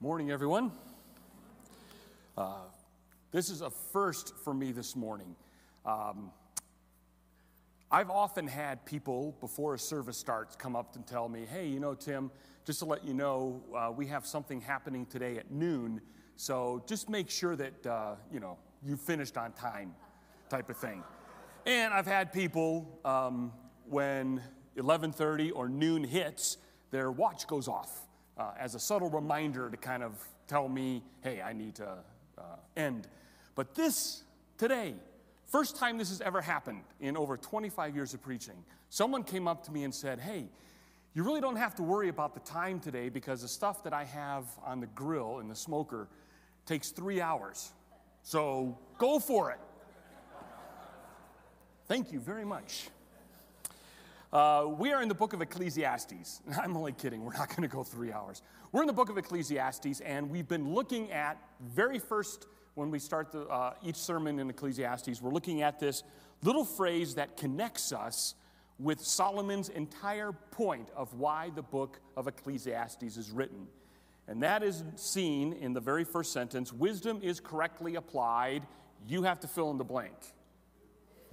Morning, everyone. Uh, this is a first for me this morning. Um, I've often had people before a service starts come up and tell me, hey, you know, Tim, just to let you know, uh, we have something happening today at noon, so just make sure that, uh, you know, you finished on time, type of thing. And I've had people, um, when 11.30 or noon hits, their watch goes off uh, as a subtle reminder to kind of tell me, hey, I need to uh, end. But this, today, first time this has ever happened in over 25 years of preaching, someone came up to me and said, hey, you really don't have to worry about the time today because the stuff that I have on the grill in the smoker takes three hours. So go for it. Thank you very much. Uh, we are in the book of Ecclesiastes. I'm only kidding, we're not going to go three hours. We're in the book of Ecclesiastes, and we've been looking at very first, when we start the, uh, each sermon in Ecclesiastes, we're looking at this little phrase that connects us with Solomon's entire point of why the book of Ecclesiastes is written. And that is seen in the very first sentence wisdom is correctly applied. You have to fill in the blank.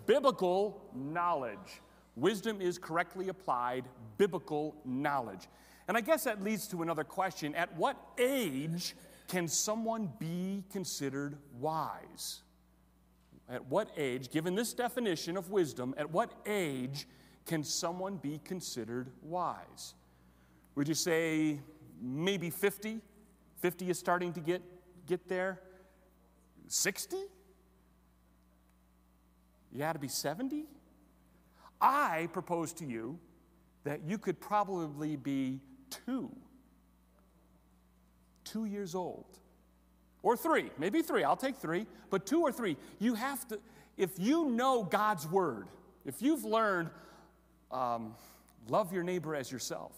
Biblical knowledge. Wisdom is correctly applied biblical knowledge. And I guess that leads to another question. At what age can someone be considered wise? At what age, given this definition of wisdom, at what age can someone be considered wise? Would you say maybe 50? 50 is starting to get, get there? 60? You got to be 70? I propose to you that you could probably be two. Two years old. Or three, maybe three, I'll take three, but two or three. You have to, if you know God's word, if you've learned, um, love your neighbor as yourself,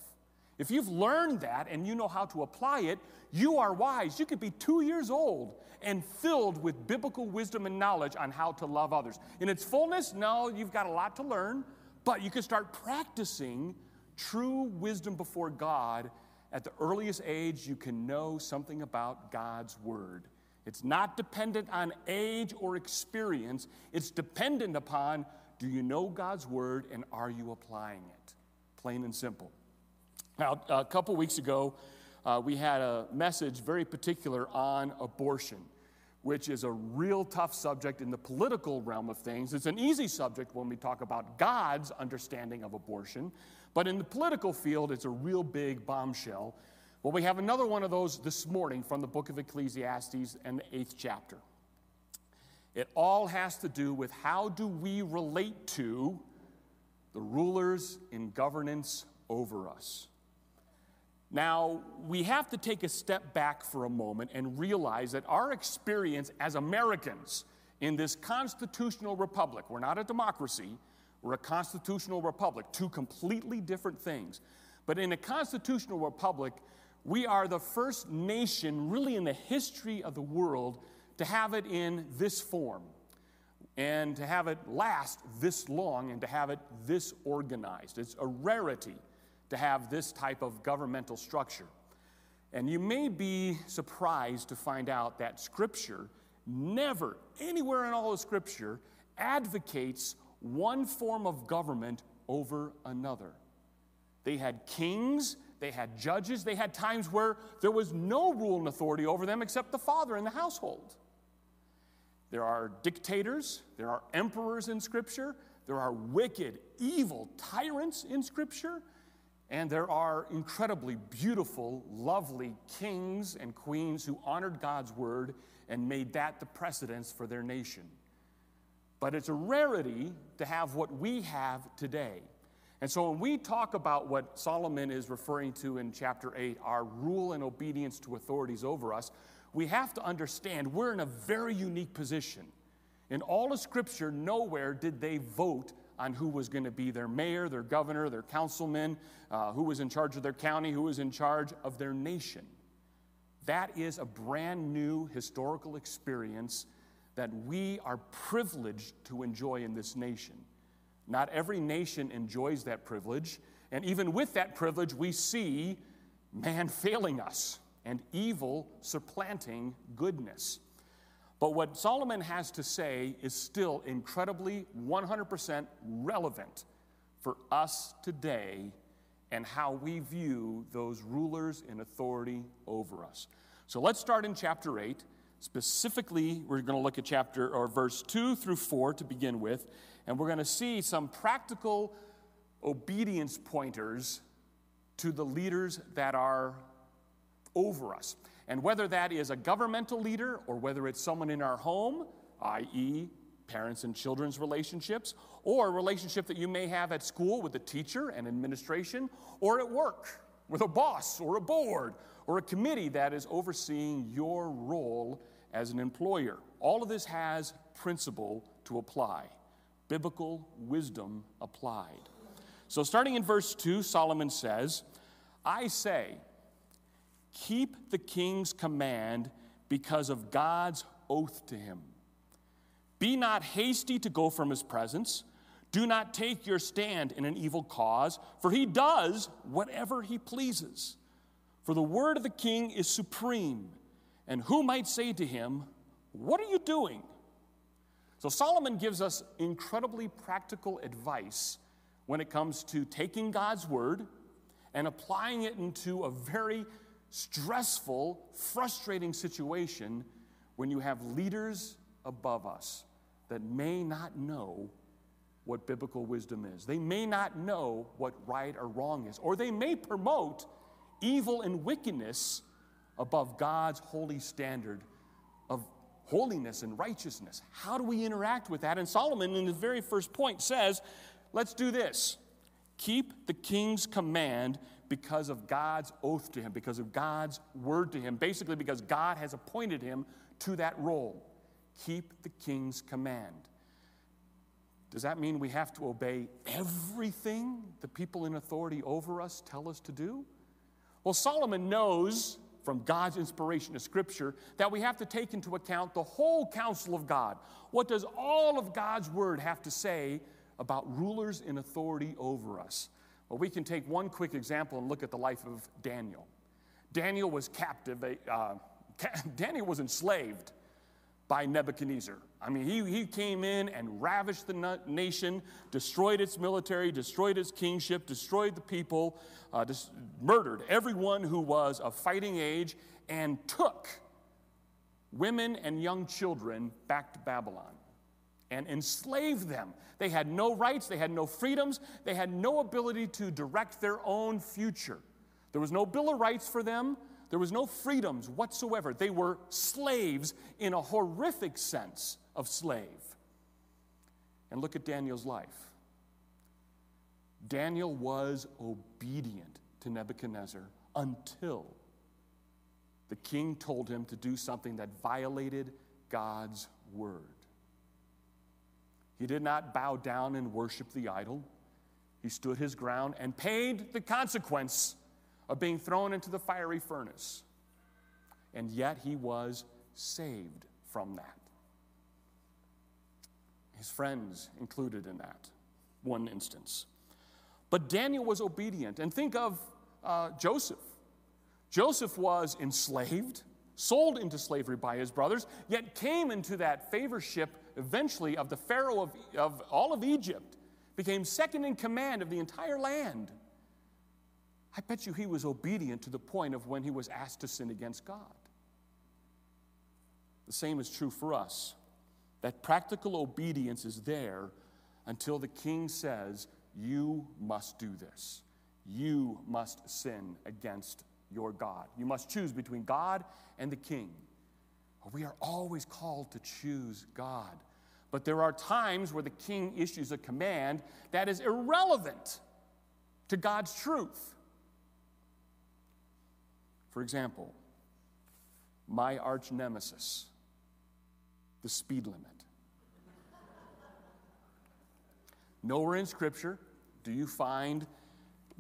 if you've learned that and you know how to apply it, you are wise. You could be two years old and filled with biblical wisdom and knowledge on how to love others. In its fullness, no, you've got a lot to learn, but you can start practicing true wisdom before God at the earliest age. You can know something about God's Word. It's not dependent on age or experience, it's dependent upon do you know God's Word and are you applying it? Plain and simple. Now, a couple weeks ago, uh, we had a message very particular on abortion, which is a real tough subject in the political realm of things. It's an easy subject when we talk about God's understanding of abortion, but in the political field, it's a real big bombshell. Well, we have another one of those this morning from the book of Ecclesiastes and the eighth chapter. It all has to do with how do we relate to the rulers in governance over us. Now, we have to take a step back for a moment and realize that our experience as Americans in this constitutional republic, we're not a democracy, we're a constitutional republic, two completely different things. But in a constitutional republic, we are the first nation, really in the history of the world, to have it in this form and to have it last this long and to have it this organized. It's a rarity to have this type of governmental structure. And you may be surprised to find out that Scripture never, anywhere in all of Scripture, advocates one form of government over another. They had kings, they had judges, they had times where there was no rule and authority over them except the father in the household. There are dictators, there are emperors in Scripture, there are wicked, evil tyrants in Scripture, and there are incredibly beautiful, lovely kings and queens who honored God's word and made that the precedence for their nation. But it's a rarity to have what we have today. And so when we talk about what Solomon is referring to in chapter 8, our rule and obedience to authorities over us, we have to understand we're in a very unique position. In all of Scripture, nowhere did they vote on who was going to be their mayor, their governor, their councilman, uh, who was in charge of their county, who was in charge of their nation. That is a brand new historical experience that we are privileged to enjoy in this nation. Not every nation enjoys that privilege, and even with that privilege, we see man failing us and evil supplanting goodness. But what Solomon has to say is still incredibly 100% relevant for us today and how we view those rulers in authority over us. So let's start in chapter 8. Specifically, we're going to look at chapter or verse 2 through 4 to begin with, and we're going to see some practical obedience pointers to the leaders that are over us. And whether that is a governmental leader or whether it's someone in our home, i.e., parents and children's relationships, or a relationship that you may have at school with a teacher and administration, or at work with a boss or a board or a committee that is overseeing your role as an employer. All of this has principle to apply, biblical wisdom applied. So, starting in verse 2, Solomon says, I say, keep the king's command because of God's oath to him. Be not hasty to go from his presence. Do not take your stand in an evil cause, for he does whatever he pleases. For the word of the king is supreme, and who might say to him, What are you doing? So Solomon gives us incredibly practical advice when it comes to taking God's word and applying it into a very stressful, frustrating situation when you have leaders above us that may not know what biblical wisdom is. They may not know what right or wrong is, or they may promote evil and wickedness above God's holy standard of holiness and righteousness. How do we interact with that? And Solomon, in his very first point, says, Let's do this. Keep the king's command because of God's oath to him, because of God's word to him, basically, because God has appointed him to that role. Keep the king's command. Does that mean we have to obey everything the people in authority over us tell us to do? Well, Solomon knows from God's inspiration of Scripture that we have to take into account the whole counsel of God. What does all of God's Word have to say about rulers in authority over us? Well, we can take one quick example and look at the life of Daniel. Daniel was captive, uh, Daniel was enslaved by Nebuchadnezzar. I mean, he, he came in and ravished the nation, destroyed its military, destroyed its kingship, destroyed the people, uh, dis- murdered everyone who was of fighting age, and took women and young children back to Babylon and enslaved them. They had no rights, they had no freedoms, they had no ability to direct their own future. There was no Bill of Rights for them, there was no freedoms whatsoever. They were slaves in a horrific sense of slave. And look at Daniel's life. Daniel was obedient to Nebuchadnezzar until the king told him to do something that violated God's word. He did not bow down and worship the idol. He stood his ground and paid the consequence of being thrown into the fiery furnace. And yet he was saved from that. His friends included in that one instance. But Daniel was obedient. And think of uh, Joseph. Joseph was enslaved, sold into slavery by his brothers, yet came into that favorship eventually of the Pharaoh of, of all of Egypt, became second in command of the entire land. I bet you he was obedient to the point of when he was asked to sin against God. The same is true for us. That practical obedience is there until the king says, You must do this. You must sin against your God. You must choose between God and the king. We are always called to choose God. But there are times where the king issues a command that is irrelevant to God's truth. For example, my arch nemesis, the speed limit. Nowhere in Scripture do you find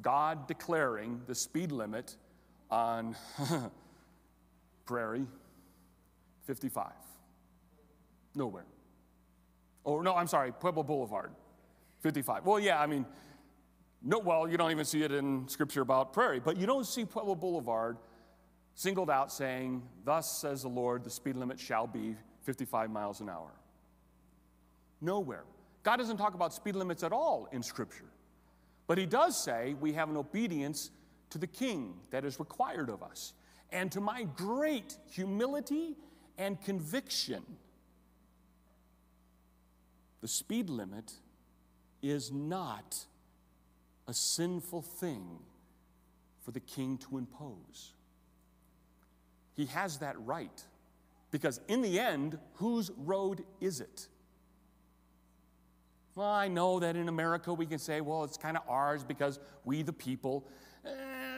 God declaring the speed limit on Prairie 55. Nowhere. Oh, no, I'm sorry, Pueblo Boulevard 55. Well, yeah, I mean, no, well, you don't even see it in Scripture about Prairie, but you don't see Pueblo Boulevard singled out saying, Thus says the Lord, the speed limit shall be 55 miles an hour. Nowhere. God doesn't talk about speed limits at all in Scripture. But He does say we have an obedience to the King that is required of us. And to my great humility and conviction, the speed limit is not a sinful thing for the king to impose. He has that right because, in the end, whose road is it? Well, I know that in America we can say, well, it's kind of ours because we, the people, eh,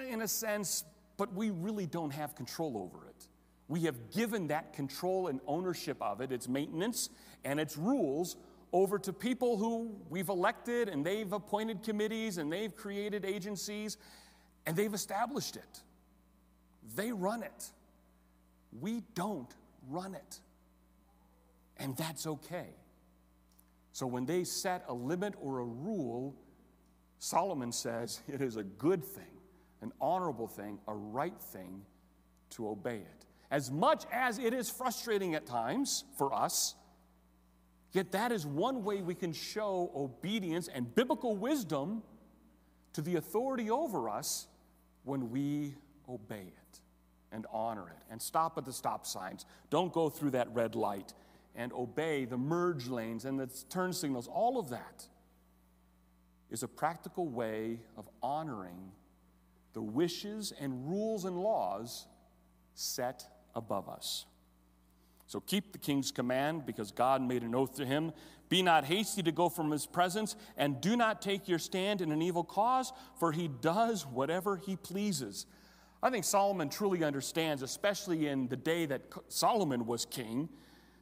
in a sense, but we really don't have control over it. We have given that control and ownership of it, its maintenance and its rules, over to people who we've elected and they've appointed committees and they've created agencies and they've established it. They run it. We don't run it. And that's okay. So when they set a limit or a rule, Solomon says it is a good thing, an honorable thing, a right thing to obey it. As much as it is frustrating at times for us, Yet that is one way we can show obedience and biblical wisdom to the authority over us when we obey it and honor it and stop at the stop signs. Don't go through that red light and obey the merge lanes and the turn signals. All of that is a practical way of honoring the wishes and rules and laws set above us. So keep the king's command because God made an oath to him. Be not hasty to go from his presence, and do not take your stand in an evil cause, for he does whatever he pleases. I think Solomon truly understands, especially in the day that Solomon was king,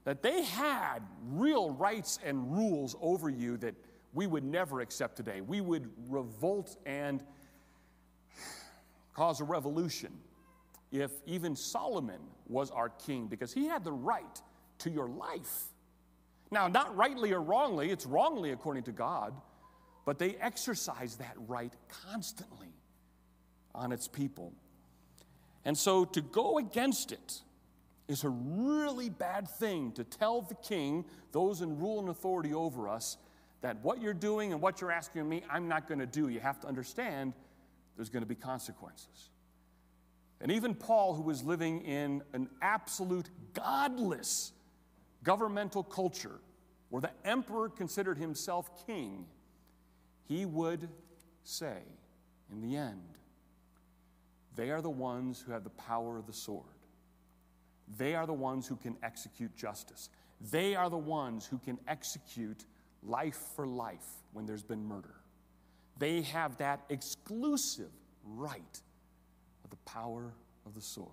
that they had real rights and rules over you that we would never accept today. We would revolt and cause a revolution if even Solomon was our king because he had the right to your life. Now, not rightly or wrongly, it's wrongly according to God, but they exercise that right constantly on its people. And so to go against it is a really bad thing to tell the king, those in rule and authority over us, that what you're doing and what you're asking of me, I'm not going to do. You have to understand there's going to be consequences. And even Paul, who was living in an absolute godless governmental culture where the emperor considered himself king, he would say, in the end, they are the ones who have the power of the sword. They are the ones who can execute justice. They are the ones who can execute life for life when there's been murder. They have that exclusive right of the power of the sword.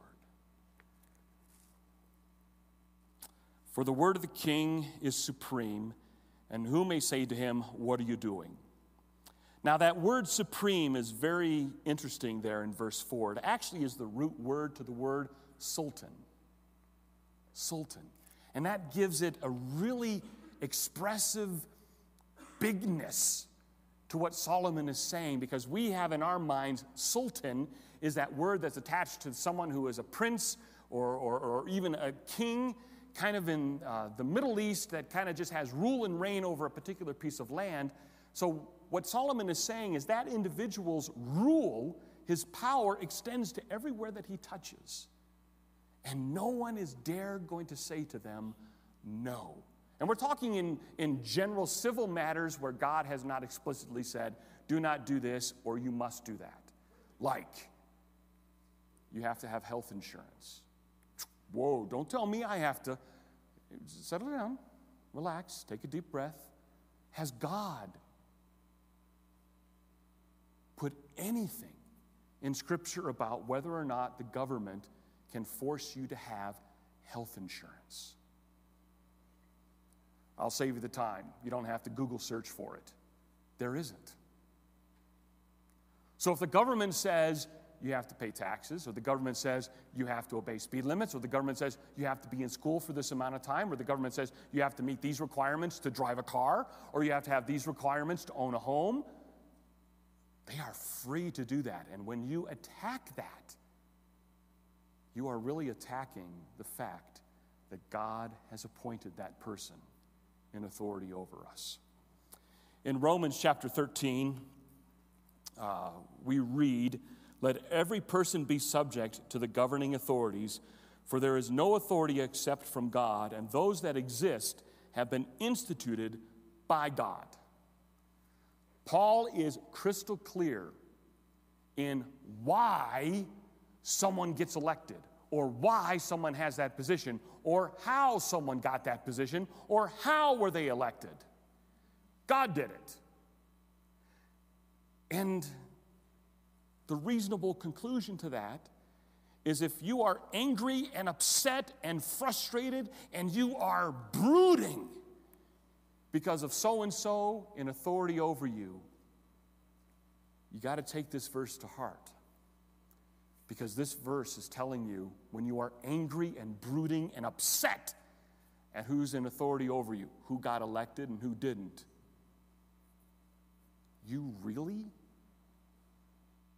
For the word of the king is supreme, and who may say to him, What are you doing? Now, that word supreme is very interesting there in verse 4. It actually is the root word to the word sultan. Sultan. And that gives it a really expressive bigness to what Solomon is saying because we have in our minds sultan is that word that's attached to someone who is a prince or, or, or even a king, kind of in uh, the Middle East, that kind of just has rule and reign over a particular piece of land. So, what Solomon is saying is that individual's rule, his power, extends to everywhere that he touches. And no one is dare going to say to them, no. And we're talking in, in general civil matters where God has not explicitly said, do not do this or you must do that. Like, you have to have health insurance. Whoa, don't tell me I have to. Settle down, relax, take a deep breath. Has God put anything in Scripture about whether or not the government can force you to have health insurance? I'll save you the time. You don't have to Google search for it. There isn't. So if the government says you have to pay taxes, or the government says you have to obey speed limits, or the government says you have to be in school for this amount of time, or the government says you have to meet these requirements to drive a car, or you have to have these requirements to own a home. They are free to do that. And when you attack that, you are really attacking the fact that God has appointed that person in authority over us. In Romans chapter 13, uh, we read, Let every person be subject to the governing authorities, for there is no authority except from God, and those that exist have been instituted by God. Paul is crystal clear in why someone gets elected, or why someone has that position, or how someone got that position, or how were they elected. God did it. And the reasonable conclusion to that is if you are angry and upset and frustrated and you are brooding because of so and so in authority over you, you got to take this verse to heart. Because this verse is telling you when you are angry and brooding and upset at who's in authority over you, who got elected and who didn't, you really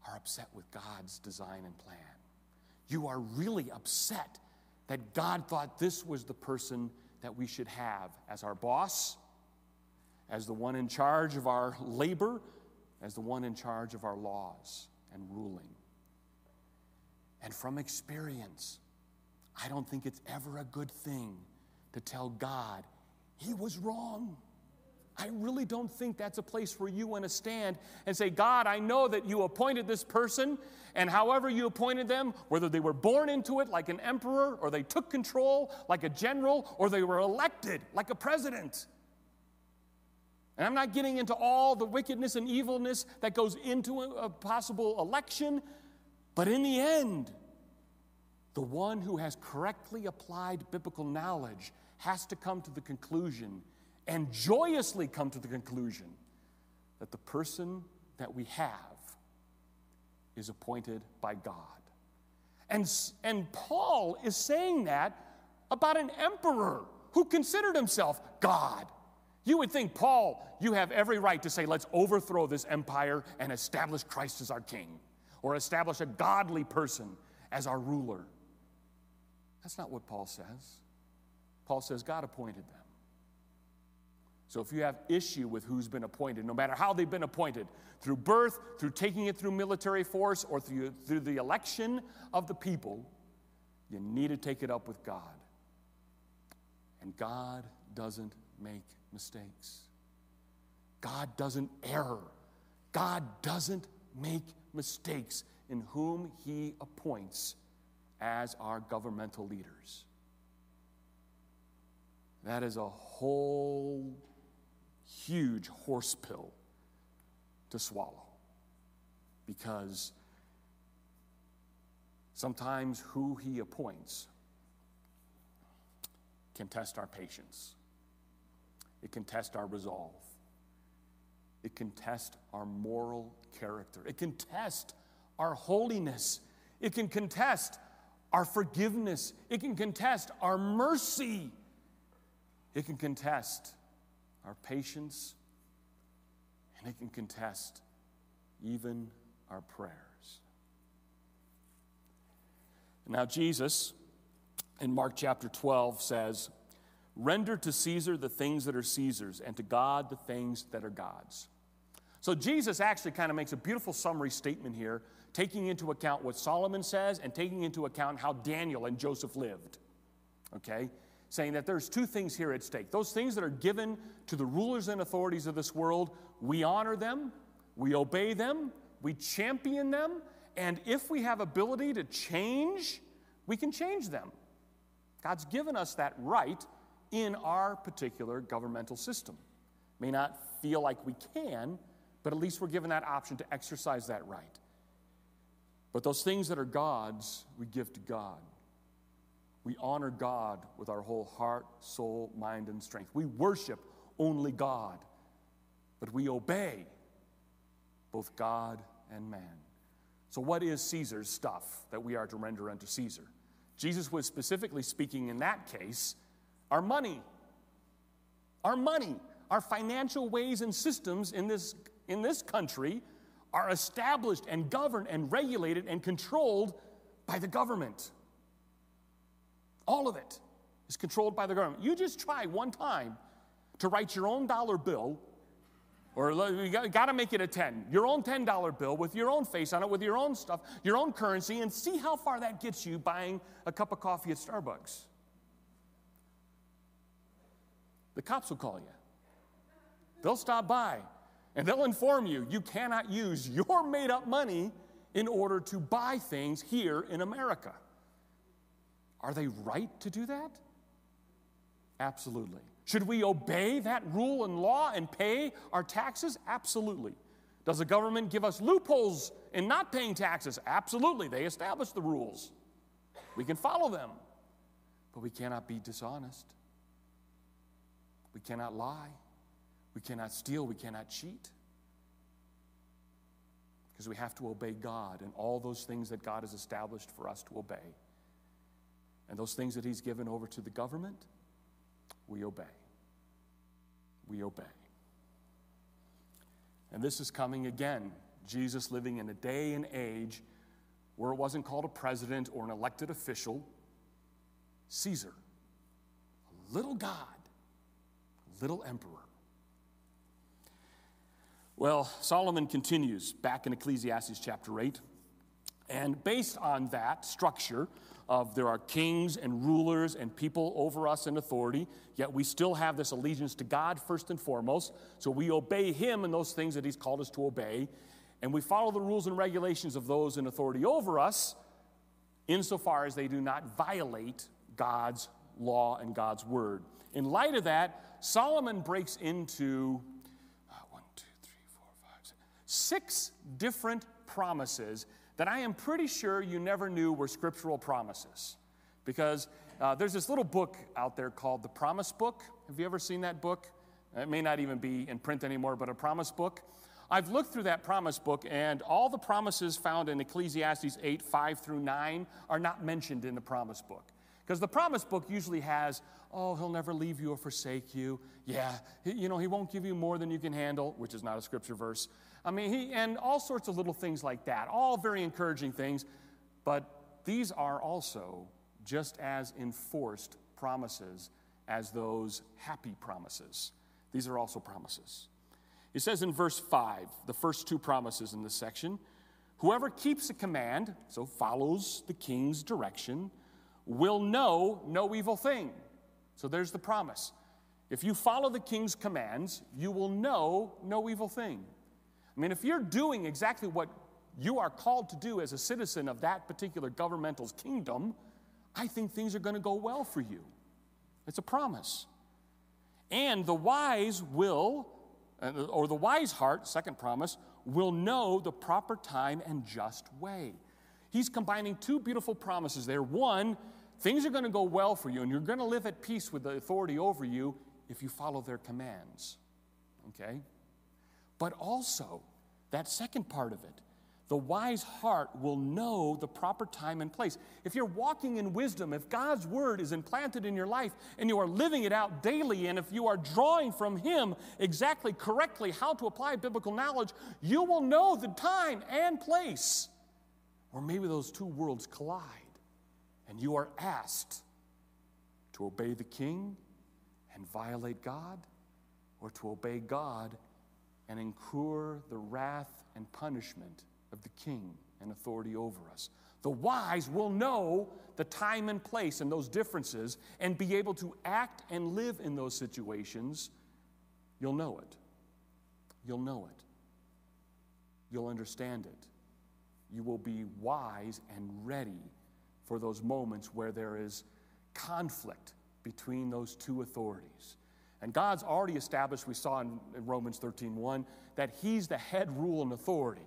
are upset with God's design and plan. You are really upset that God thought this was the person that we should have as our boss, as the one in charge of our labor, as the one in charge of our laws and ruling. And from experience, I don't think it's ever a good thing to tell God he was wrong. I really don't think that's a place where you want to stand and say, God, I know that you appointed this person, and however you appointed them, whether they were born into it like an emperor, or they took control like a general, or they were elected like a president. And I'm not getting into all the wickedness and evilness that goes into a, possible election, but in the end, the one who has correctly applied biblical knowledge has to come to the conclusion and joyously come to the conclusion that the person that we have is appointed by God. And, and Paul is saying that about an emperor who considered himself God. You would think, Paul, you have every right to say, let's overthrow this empire and establish Christ as our king, or establish a godly person as our ruler. That's not what Paul says. Paul says God appointed them. So if you have issue with who's been appointed, no matter how they've been appointed, through birth, through taking it through military force, or through, through the election of the people, you need to take it up with God. And God doesn't make mistakes. God doesn't err. God doesn't make mistakes in whom He appoints as our governmental leaders. That is a whole huge horse pill to swallow. Because sometimes who he appoints can test our patience, it can test our resolve, it can test our moral character, it can test our holiness, it can contest our forgiveness, it can contest our mercy, it can contest our patience, and it can contest even our prayers. Now, Jesus in Mark chapter 12 says, Render to Caesar the things that are Caesar's, and to God the things that are God's. So, Jesus actually kind of makes a beautiful summary statement here, taking into account what Solomon says and taking into account how Daniel and Joseph lived. Okay? Saying that there's two things here at stake. Those things that are given to the rulers and authorities of this world, we honor them, we obey them, we champion them, and if we have ability to change, we can change them. God's given us that right in our particular governmental system. May not feel like we can, but at least we're given that option to exercise that right. But those things that are God's, we give to God. We honor God with our whole heart, soul, mind, and strength. We worship only God, but we obey both God and man. So, what is Caesar's stuff that we are to render unto Caesar? Jesus was specifically speaking in that case our money. Our money, our financial ways and systems in this, in this country are established and governed and regulated and controlled by the government. All of it is controlled by the government. You just try one time to write your own dollar bill, or you got, to make it a 10, your own $10 bill with your own face on it, with your own stuff, your own currency, and see how far that gets you buying a cup of coffee at Starbucks. The cops will call you. They'll stop by and they'll inform you you cannot use your made up money in order to buy things here in America. Are they right to do that? Absolutely. Should we obey that rule and law and pay our taxes? Absolutely. Does the government give us loopholes in not paying taxes? Absolutely. They establish the rules. We can follow them, but we cannot be dishonest. We cannot lie. We cannot steal. We cannot cheat. Because we have to obey God and all those things that God has established for us to obey. And those things that He's given over to the government, we obey. We obey. And this is coming again. Jesus living in a day and age where it wasn't called a president or an elected official, Caesar, a little God, a little emperor. Well, Solomon continues back in Ecclesiastes chapter 8. And based on that structure, of there are kings and rulers and people over us in authority, yet we still have this allegiance to God first and foremost. So we obey Him in those things that He's called us to obey, and we follow the rules and regulations of those in authority over us insofar as they do not violate God's law and God's word. In light of that, Solomon breaks into uh, one, two, three, four, five, six, six different promises that I am pretty sure you never knew were scriptural promises. Because uh, there's this little book out there called the Promise Book. Have you ever seen that book? It may not even be in print anymore, but a promise book. I've looked through that promise book, and all the promises found in Ecclesiastes 8 5 through 9 are not mentioned in the promise book. Because the promise book usually has, oh, he'll never leave you or forsake you. Yeah, you know, he won't give you more than you can handle, which is not a scripture verse. I mean, he, and all sorts of little things like that, all very encouraging things, but these are also just as enforced promises as those happy promises. These are also promises. It says in verse 5, the first two promises in this section whoever keeps a command, so follows the king's direction, will know no evil thing. So there's the promise. If you follow the king's commands, you will know no evil thing. I mean, if you're doing exactly what you are called to do as a citizen of that particular governmental kingdom, I think things are going to go well for you. It's a promise. And the wise will, uh, or the wise heart, second promise, will know the proper time and just way. He's combining two beautiful promises there. One, things are going to go well for you, and you're going to live at peace with the authority over you if you follow their commands. Okay? But also, that second part of it, the wise heart will know the proper time and place. If you're walking in wisdom, if God's word is implanted in your life and you are living it out daily, and if you are drawing from Him exactly correctly how to apply biblical knowledge, you will know the time and place where maybe those two worlds collide. And you are asked to obey the king and violate God, or to obey God and incur the wrath and punishment of the king and authority over us. The wise will know the time and place and those differences and be able to act and live in those situations. You'll know it. You'll know it. You'll understand it. You will be wise and ready for those moments where there is conflict between those two authorities. And God's already established, we saw in, Romans 13 1, that He's the head rule and authority.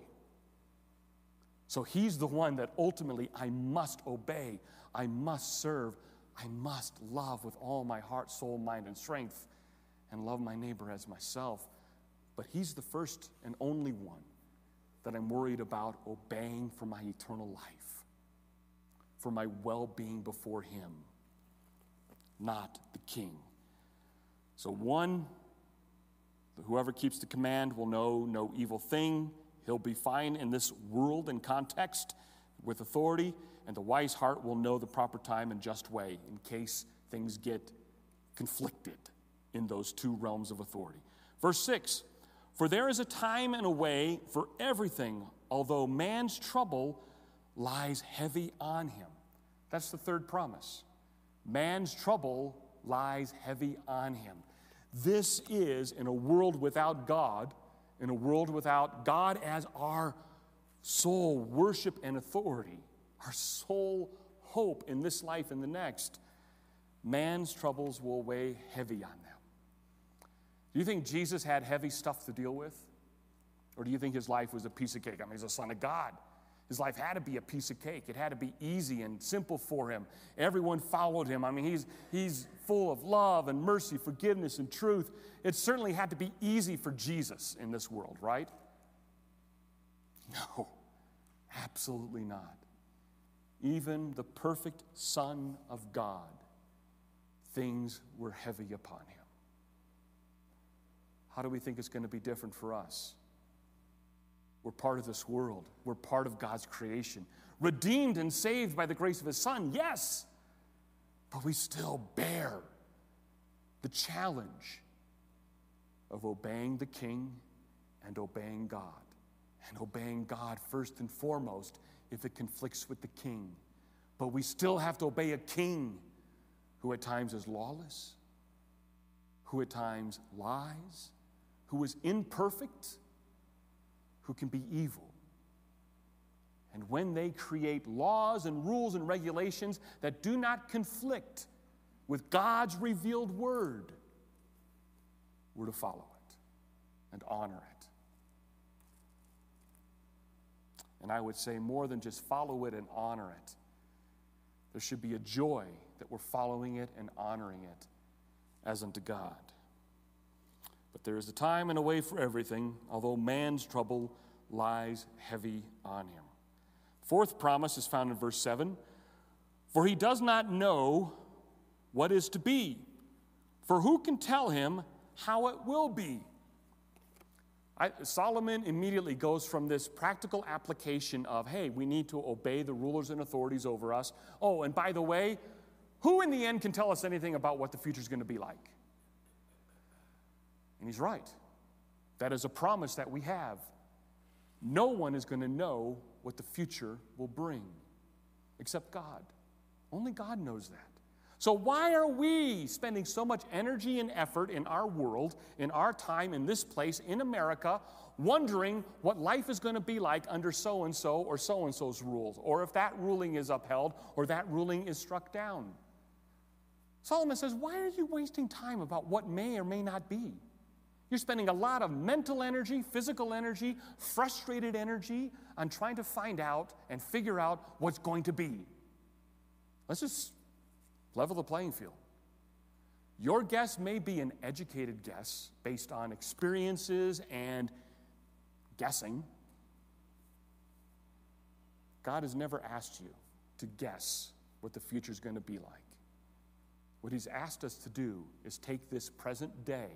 So He's the one that ultimately I must obey, I must serve, I must love with all my heart, soul, mind, and strength, and love my neighbor as myself. But He's the first and only one that I'm worried about obeying for my eternal life, for my well being before Him, not the king. So, one, whoever keeps the command will know no evil thing. He'll be fine in this world and context with authority. and the wise heart will know the proper time and just way in case things get conflicted in those two realms of authority. Verse 6 For there is a time and a way for everything, although man's trouble lies heavy on him. That's the third promise. Man's trouble lies heavy on him. This is, in a world without God, in a world without God as our sole worship and authority, our sole hope in this life and the next, man's troubles will weigh heavy on them. Do you think Jesus had heavy stuff to deal with? Or do you think his life was a piece of cake? I mean, he's a son of God. His life had to be a piece of cake. It had to be easy and simple for him. Everyone followed him. I mean, he's, he's full of love and mercy, forgiveness, and truth. It certainly had to be easy for Jesus in this world, right? No, absolutely not. Even the perfect Son of God, things were heavy upon him. How do we think it's going to be different for us? We're part of this world. We're part of God's creation. Redeemed and saved by the grace of His Son, yes, but we still bear the challenge of obeying the King and obeying God. And obeying God first and foremost if it conflicts with the King. But we still have to obey a King who at times is lawless, who at times lies, who is imperfect who can be evil. And when they create laws and rules and regulations that do not conflict with God's revealed word, we're to follow it and honor it. And I would say more than just follow it and honor it, there should be a joy that we're following it and honoring it as unto God. But there is a time and a way for everything, although man's trouble lies heavy on him. Fourth promise is found in verse 7 For he does not know what is to be, for who can tell him how it will be? I, Solomon immediately goes from this practical application of, hey, we need to obey the rulers and authorities over us. Oh, and by the way, who in the end can tell us anything about what the future is going to be like? And he's right. That is a promise that we have. No one is going to know what the future will bring except God. Only God knows that. So, why are we spending so much energy and effort in our world, in our time, in this place, in America, wondering what life is going to be like under so and so or so and so's rules, or if that ruling is upheld or that ruling is struck down? Solomon says, Why are you wasting time about what may or may not be? You're spending a lot of mental energy, physical energy, frustrated energy on trying to find out and figure out what's going to be. Let's just level the playing field. Your guess may be an educated guess based on experiences and guessing. God has never asked you to guess what the future is going to be like. What He's asked us to do is take this present day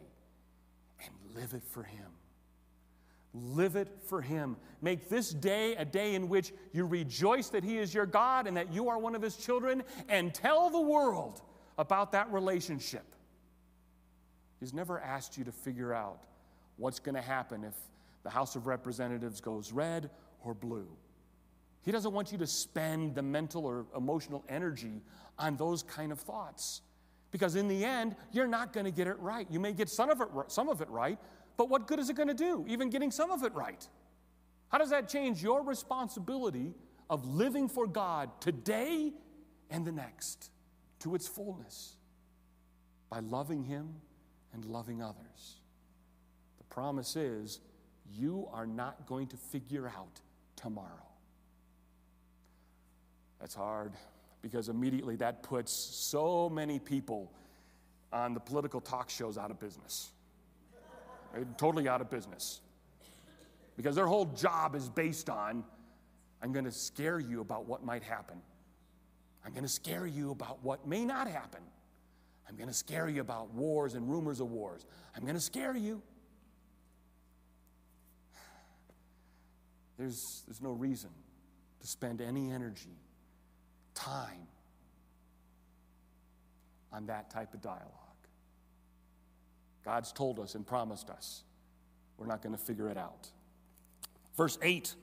and live it for Him. Live it for Him. Make this day a day in which you rejoice that He is your God and that you are one of His children, and tell the world about that relationship. He's never asked you to figure out what's going to happen if the House of Representatives goes red or blue. He doesn't want you to spend the mental or emotional energy on those kind of thoughts because in the end, you're not going to get it right. You may get some of it, some of it right, but what good is it going to do, even getting some of it right? How does that change your responsibility of living for God today and the next to its fullness by loving Him and loving others? The promise is you are not going to figure out tomorrow. That's hard because immediately that puts so many people on the political talk shows out of business. Right? Totally out of business. Because their whole job is based on I'm going to scare you about what might happen. I'm going to scare you about what may not happen. I'm going to scare you about wars and rumors of wars. I'm going to scare you. There's, there's no reason to spend any energy time on that type of dialogue. God's told us and promised us. We're not going to figure it out. Verse 8,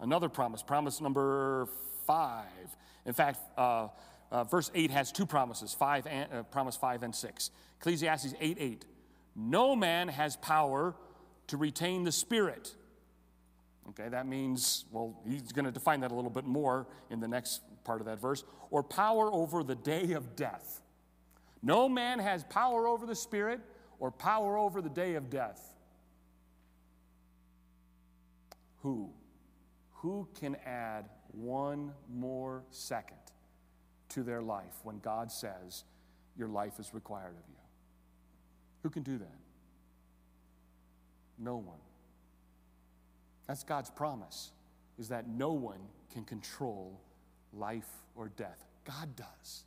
another promise, promise number five. In fact, uh, uh, verse 8 has two promises, five and, uh, promise 5 and 6. Ecclesiastes 8 8. No man has power to retain the Spirit. Okay, that means, well, he's going to define that a little bit more in the next part of that verse, or power over the day of death. No man has power over the Spirit or power over the day of death. Who? Who can add one more second to their life when God says your life is required of you? Who can do that? No one. That's God's promise, is that no one can control life or death. God does.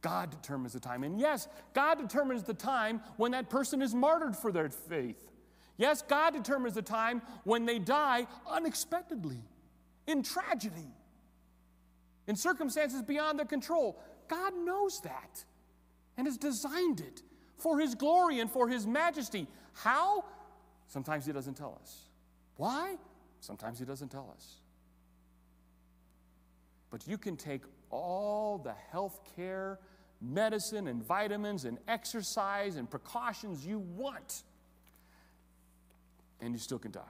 God determines the time. And yes, God determines the time when that person is martyred for their faith. Yes, God determines the time when they die unexpectedly, in tragedy, in circumstances beyond their control. God knows that and has designed it for His glory and for His majesty. How? Sometimes He doesn't tell us. Why? Sometimes He doesn't tell us. But you can take all the health care, medicine, and vitamins, and exercise and precautions you want, and you still can die.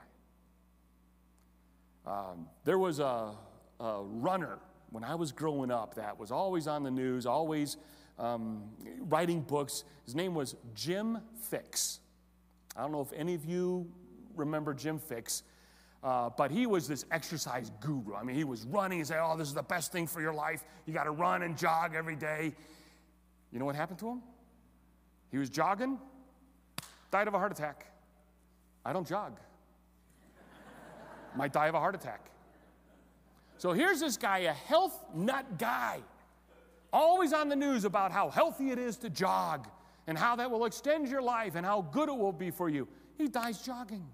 Um, there was a, a, runner when I was growing up that was always on the news, always um, writing books. His name was Jim Fixx. I don't know if any of you remember Jim Fixx. Uh, but he was this exercise guru. I mean, he was running and saying, Oh, this is the best thing for your life. You got to run and jog every day. You know what happened to him? He was jogging, died of a heart attack. I don't jog. Might die of a heart attack. So here's this guy, a health nut guy, always on the news about how healthy it is to jog and how that will extend your life and how good it will be for you. He dies jogging.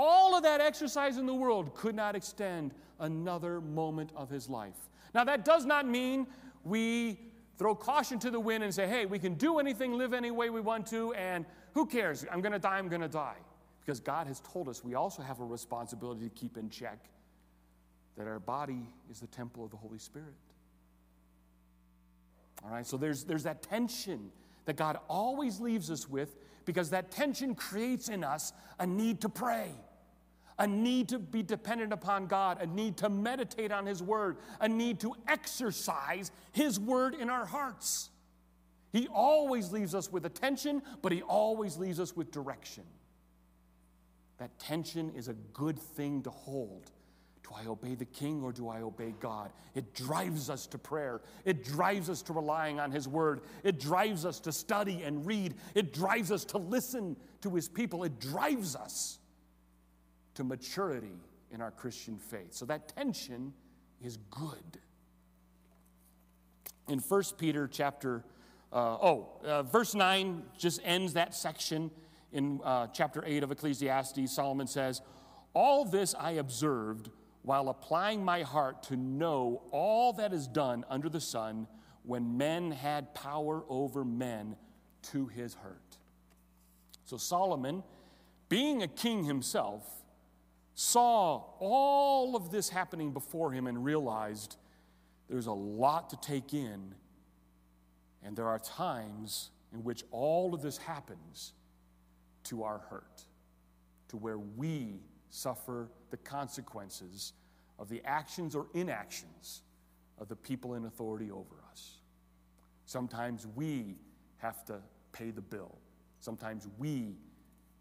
All of that exercise in the world could not extend another moment of his life. Now, that does not mean we throw caution to the wind and say, hey, we can do anything, live any way we want to, and who cares? I'm going to die, I'm going to die. Because God has told us we also have a responsibility to keep in check that our body is the temple of the Holy Spirit. All right, so there's, there's that tension that God always leaves us with because that tension creates in us a need to pray a need to be dependent upon God, a need to meditate on His Word, a need to exercise His Word in our hearts. He always leaves us with attention, but He always leaves us with direction. That tension is a good thing to hold. Do I obey the king or do I obey God? It drives us to prayer. It drives us to relying on his word. It drives us to study and read. It drives us to listen to his people. It drives us to maturity in our Christian faith. So that tension is good. In 1 Peter chapter, uh, oh, uh, verse 9 just ends that section in uh, chapter 8 of Ecclesiastes. Solomon says, All this I observed while applying my heart to know all that is done under the sun when men had power over men to his hurt. So Solomon, being a king himself, saw all of this happening before him and realized there's a lot to take in. And there are times in which all of this happens to our hurt, to where we suffer the consequences of the actions or inactions of the people in authority over us. Sometimes we have to pay the bill, sometimes we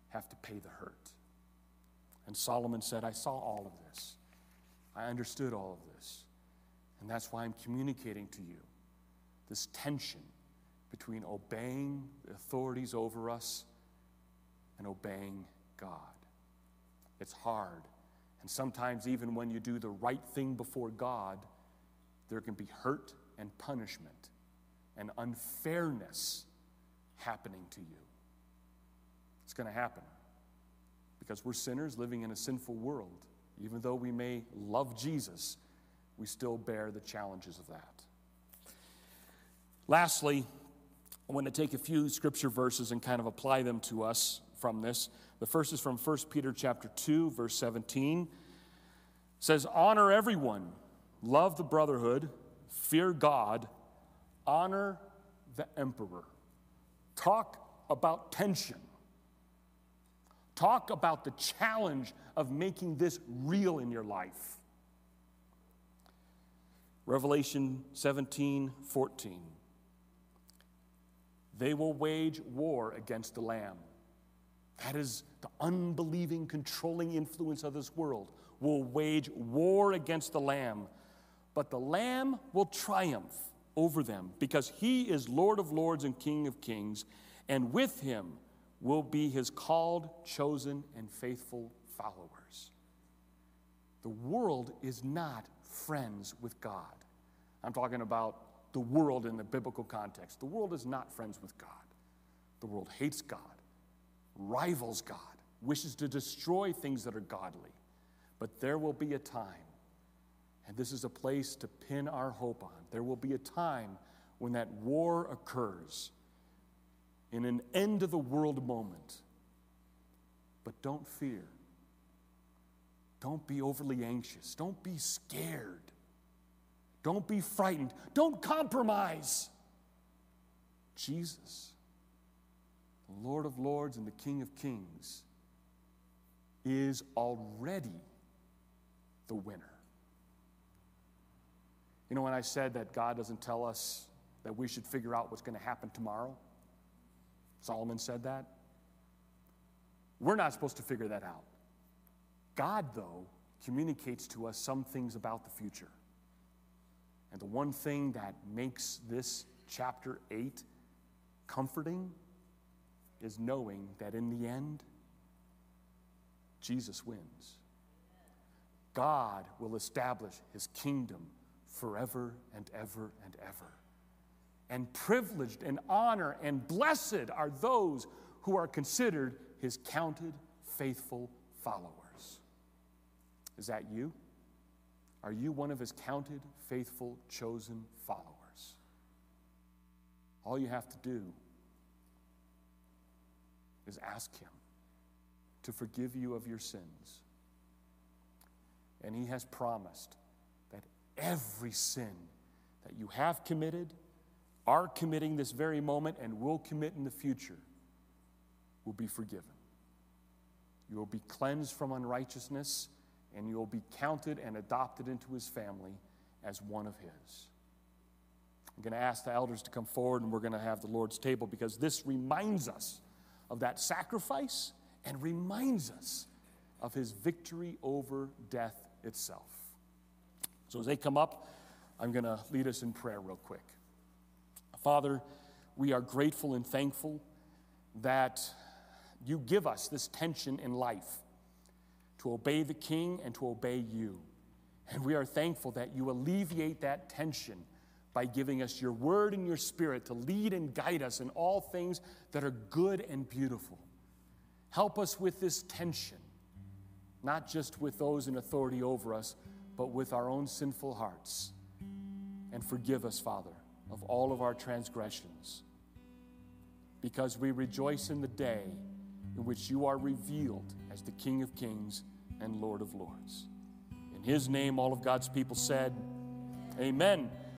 have to pay the hurt. And Solomon said, I saw all of this. I understood all of this. And that's why I'm communicating to you this tension between obeying the authorities over us and obeying God. It's hard. And sometimes, even when you do the right thing before God, there can be hurt and punishment and unfairness happening to you. It's going to happen because we're sinners living in a sinful world. Even though we may love Jesus, we still bear the challenges of that. Lastly, I want to take a few scripture verses and kind of apply them to us from this. The first is from 1 Peter chapter 2 verse 17. It says honor everyone, love the brotherhood, fear God, honor the emperor. Talk about tension. Talk about the challenge of making this real in your life. Revelation 17 14. They will wage war against the Lamb. That is the unbelieving, controlling influence of this world, will wage war against the Lamb. But the Lamb will triumph over them because he is Lord of lords and King of kings, and with him will be his called, chosen, and faithful followers. The world is not friends with God. I'm talking about the world in the biblical context. The world is not friends with God. The world hates God, rivals God, wishes to destroy things that are godly. But there will be a time, and this is a place to pin our hope on. There will be a time when that war occurs in an end of the world moment. But don't fear. Don't be overly anxious. Don't be scared. Don't be frightened. Don't compromise. Jesus, the Lord of Lords and the King of Kings, is already the winner. You know, when I said that God doesn't tell us that we should figure out what's going to happen tomorrow, Solomon said that. We're not supposed to figure that out. God, though, communicates to us some things about the future. And the one thing that makes this chapter 8 comforting is knowing that in the end, Jesus wins. God will establish his kingdom forever and ever and ever. And privileged and honor and blessed are those who are considered his counted faithful followers. Is that you? Are you one of his counted, faithful, chosen followers? All you have to do is ask him to forgive you of your sins. And he has promised that every sin that you have committed, are committing this very moment, and will commit in the future will be forgiven. You will be cleansed from unrighteousness and you'll be counted and adopted into his family as one of his. I'm going to ask the elders to come forward and we're going to have the Lord's table because this reminds us of that sacrifice and reminds us of his victory over death itself. So as they come up, I'm going to lead us in prayer real quick. Father, we are grateful and thankful that you give us this tension in life to obey the king and to obey you. And we are thankful that you alleviate that tension by giving us your word and your spirit to lead and guide us in all things that are good and beautiful. Help us with this tension, not just with those in authority over us, but with our own sinful hearts. And forgive us, Father, of all of our transgressions, because we rejoice in the day in which you are revealed as the King of Kings and Lord of Lords. In his name, all of God's people said, Amen.